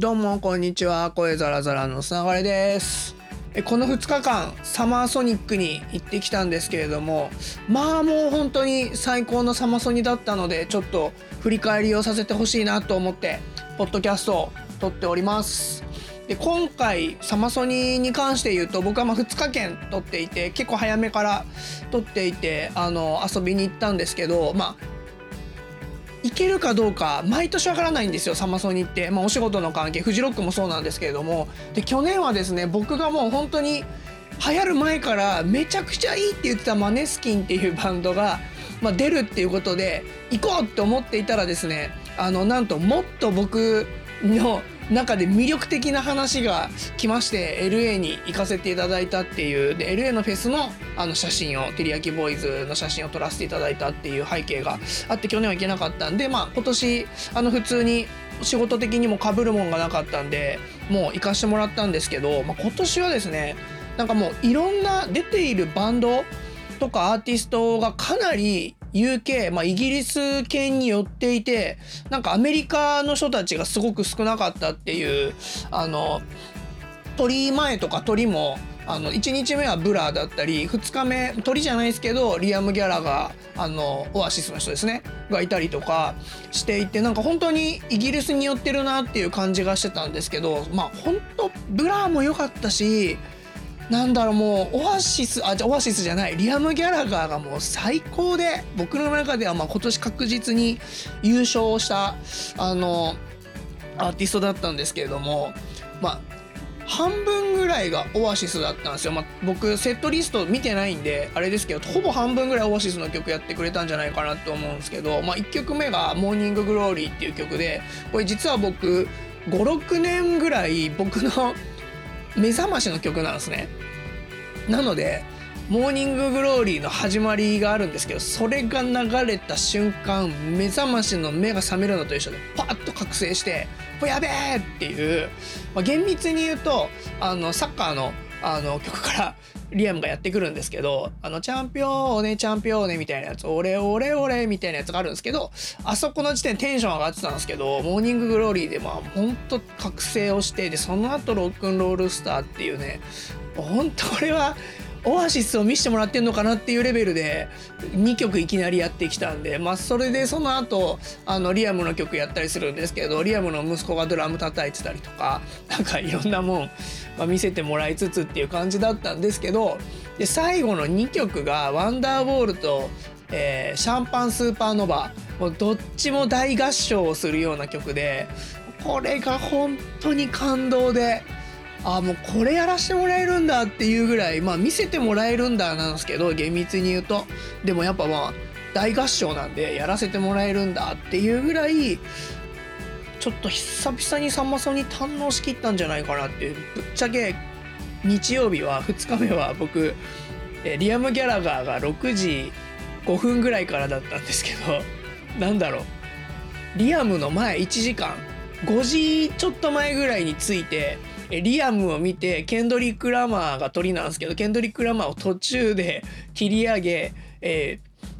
どうもこんにちは。声ザラザラのつながれです。えこの2日間サマーソニックに行ってきたんですけれどもまあもう本当に最高のサマソニだったのでちょっと振り返りをさせてほしいなと思ってポッドキャストを撮っております。で今回サマソニに関して言うと僕はま2日券取っていて結構早めから取っていてあの遊びに行ったんですけどまあ行けるかどうか毎年わからないんですよサマソニって、まあ、お仕事の関係フジロックもそうなんですけれども。で去年はですね僕がもう本当に流行る前からめちゃくちゃいいって言ってたマネスキンっていうバンドが、まあ、出るっていうことで行こうって思っていたらですねあのなんともっと僕の中で魅力的な話が来まして LA に行かせていただいたっていうで LA のフェスのあの写真をてりやきボーイズの写真を撮らせていただいたっていう背景があって去年は行けなかったんでまあ今年あの普通に仕事的にもかぶるもんがなかったんでもう行かしてもらったんですけど、まあ、今年はですねなんかもういろんな出ているバンドとかアーティストがかなり UK、まあ、イギリス圏に寄っていてなんかアメリカの人たちがすごく少なかったっていうあのトリ前とかトリもあの1日目はブラーだったり2日目トリじゃないですけどリアム・ギャラがあのオアシスの人ですねがいたりとかしていてなんか本当にイギリスに寄ってるなっていう感じがしてたんですけどまあ本当ブラーも良かったしなんだろうもうオアシスあじゃオアシスじゃないリアム・ギャラガーがもう最高で僕の中ではまあ今年確実に優勝したあのアーティストだったんですけれどもまあ半分ぐらいがオアシスだったんですよ、まあ、僕セットリスト見てないんであれですけどほぼ半分ぐらいオアシスの曲やってくれたんじゃないかなと思うんですけど、まあ、1曲目が「Morning Glory」っていう曲でこれ実は僕56年ぐらい僕の目覚ましの曲なんですね。なので Morning Glory の始まりがあるんですけどそれが流れた瞬間目覚ましの目が覚めるのと一緒でパッと覚醒して「やべえ!」っていう、まあ、厳密に言うとあのサッカーのあの曲からリアムがやってくるんですけどあのチャンピオンねチャンピオンねみたいなやつオレオレオレみたいなやつがあるんですけどあそこの時点テンション上がってたんですけど Morning Glory でまあほんと覚醒をしてでその後 Rock 'n' Roll Star っていうね本当これはオアシスを見せてもらってんのかなっていうレベルで2曲いきなりやってきたんでまあそれでその後あのリアムの曲やったりするんですけどリアムの息子がドラム叩いてたりとかなんかいろんなもん、ま、見せてもらいつつっていう感じだったんですけどで最後の2曲が「Wonderwall」とえー、シャンパンスーパーノバもうどっちも大合唱をするような曲でこれが本当に感動であもうこれやらせてもらえるんだっていうぐらいまあ見せてもらえるんだなんですけど厳密に言うと。でもやっぱまあ大合唱なんでやらせてもらえるんだっていうぐらいちょっと久々にさんまさんに堪能しきったんじゃないかなっていう。ぶっちゃけ日曜日は2日目は僕リアム・ギャラガーが6時5分ぐらいからだったんですけどなんだろう。リアムの前1時間5時ちょっと前ぐらいに着いてリアムを見てケンドリック・ラマーがトリなんですけどケンドリック・ラマーを途中で切り上げ、えー、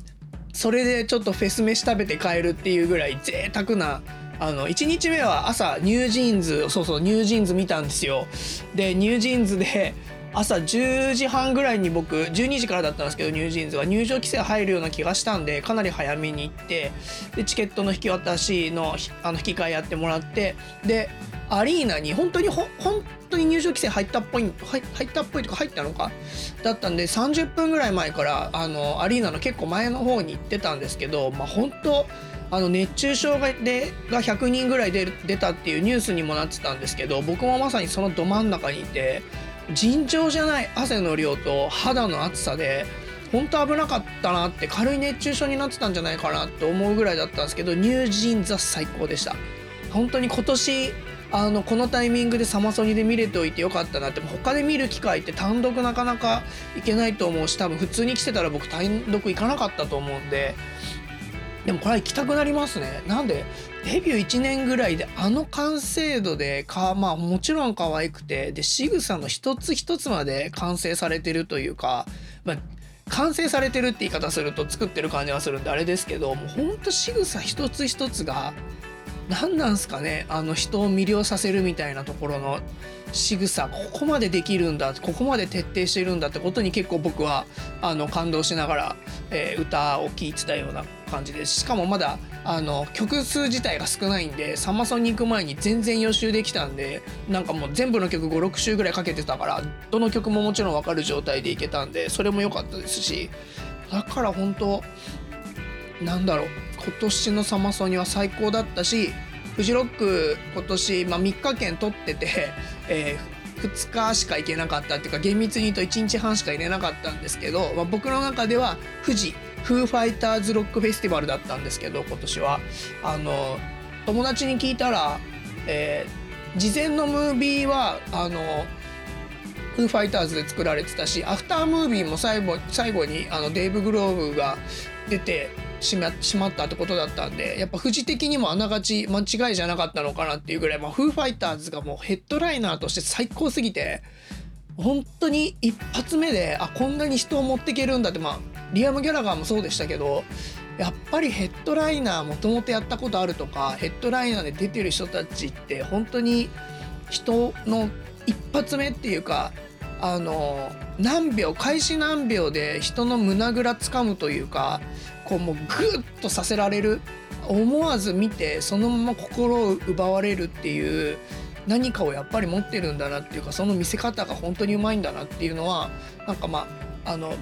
それでちょっとフェス飯食べて帰るっていうぐらい贅沢なあの1日目は朝 NewJeans そうそう NewJeans 見たんですよ。でニュージーンズで朝10時半ぐらいに僕12時からだったんですけどニュージーンズは。入場規制入るような気がしたんでかなり早めに行ってでチケットの引き渡しのあの引き換えやってもらってでアリーナに本当にほ本当に入場規制入ったっぽい入ったっぽいとか入ったのか？だったんで30分ぐらい前からあのアリーナの結構前の方に行ってたんですけどまあ本当あの熱中症がでが100人ぐらい出出たっていうニュースにもなってたんですけど僕もまさにそのど真ん中にいて尋常じゃない汗の量と肌の熱さで本当危なかったなって軽い熱中症になってたんじゃないかなって思うぐらいだったんですけどニュージーンズは最高でした。本当に今年あのこのタイミングでサマソニで見れておいてよかったなって他で見る機会って単独なかなか行けないと思うし多分普通に来てたら僕単独行かなかったと思うんででもこれ行きたくなりますね。なんでデビュー1年ぐらいであの完成度でかまあもちろん可愛くてで仕草の一つ一つまで完成されてるというか、まあ、完成されてるって言い方すると作ってる感じはするんであれですけどもうほんと仕草一つ一つが何なんすかねあの人を魅了させるみたいなところの仕草ここまでできるんだここまで徹底してるんだってことに結構僕はあの感動しながら、えー、歌を聴いてたような感じです。しかもまだあの曲数自体が少ないんでサマソンに行く前に全然予習できたんでなんかもう全部の曲56週ぐらいかけてたからどの曲ももちろん分かる状態でいけたんでそれも良かったですしだから本当なんだろう今年のサマソニは最高だったしフジロック今年、まあ、3日券取ってて、えー、2日しか行けなかったっていうか厳密に言うと1日半しか入れなかったんですけど、まあ、僕の中では富士フーファイターズロックフェスティバルだったんですけど今年は。あの友達に聞いたら、えー、事前のムービーはあのフーファイターズで作られてたしアフタームービーも最後最後にあのデイブ・グローブが出てしましまったってことだったんでやっぱ富士的にもあながち間違いじゃなかったのかなっていうぐらい、まあ、フーファイターズがもうヘッドライナーとして最高すぎて本当に一発目であこんなに人を持っていけるんだってまあリアム・ギャラガーもそうでしたけどやっぱりヘッドライナーもともとやったことあるとかヘッドライナーで出てる人たちって本当に人の一発目っていうかあの何秒開始何秒で人の胸ぐらつかむというかこうもうグッとさせられる思わず見てそのまま心を奪われるっていう何かをやっぱり持ってるんだなっていうかその見せ方が本当にうまいんだなっていうのはなんかまああの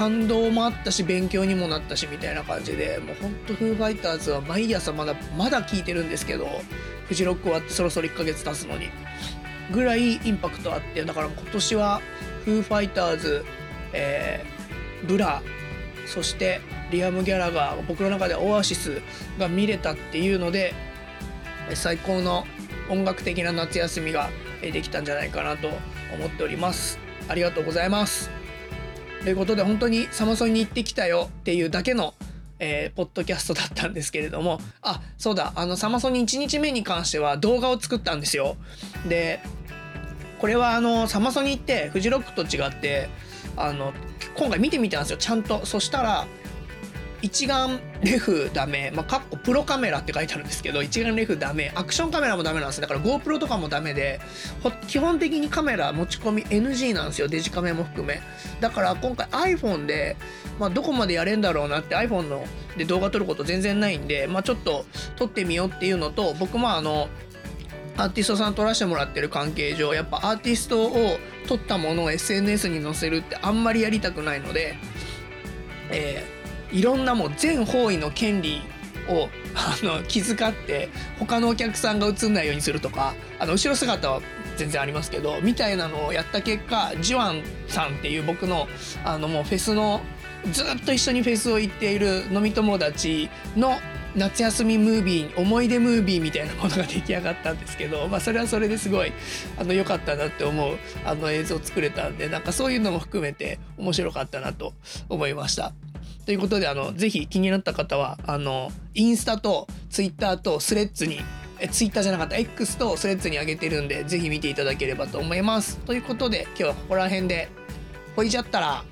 感動もあったし勉強にもなったしみたいな感じでもうほんとフーファイターズは毎朝まだまだ聞いてるんですけどフジロック終わってそろそろ1ヶ月経つのに。ぐらいインパクトあってだから今年はフーファイターズ、えー、ブラそしてリアム・ギャラガー僕の中でオアシスが見れたっていうので最高の音楽的な夏休みができたんじゃないかなと思っております。ありがとうございます。ということで本当にサマソニに行ってきたよっていうだけの、えー、ポッドキャストだったんですけれどもあそうだあのサマソニ1日目に関しては動画を作ったんですよ。でこれはあのサマソニってフジロックと違ってあの今回見てみたんですよちゃんと。そしたら一眼レフダメ、まあ、かっこプロカメラって書いてあるんですけど一眼レフダメアクションカメラもダメなんですよ。だから GoPro とかもダメで基本的にカメラ持ち込み NG なんですよ。デジカメも含め。だから今回 iPhone で、まあ、どこまでやれんだろうなって iPhone ので動画撮ること全然ないんで、まあ、ちょっと撮ってみようっていうのと僕もあのアーティストさん撮らせてもらってる関係上やっぱアーティストを撮ったものを SNS に載せるってあんまりやりたくないので、えーいろんなもう全方位の権利を あの気遣って他のお客さんが映んないようにするとかあの後ろ姿は全然ありますけどみたいなのをやった結果ジュアンさんっていう僕のあのもうフェスのずっと一緒にフェスを行っている飲み友達の夏休みムービー思い出ムービーみたいなものが出来上がったんですけど、まあ、それはそれですごいあの良かったなって思うあの映像を作れたんでなんかそういうのも含めて面白かったなと思いました。ということで、あの、ぜひ気になった方は、あの、インスタとツイッターとスレッズに、え、ツイッターじゃなかった、X とスレッズに上げてるんで、ぜひ見ていただければと思います。ということで、今日はここら辺で、ほいじゃったら、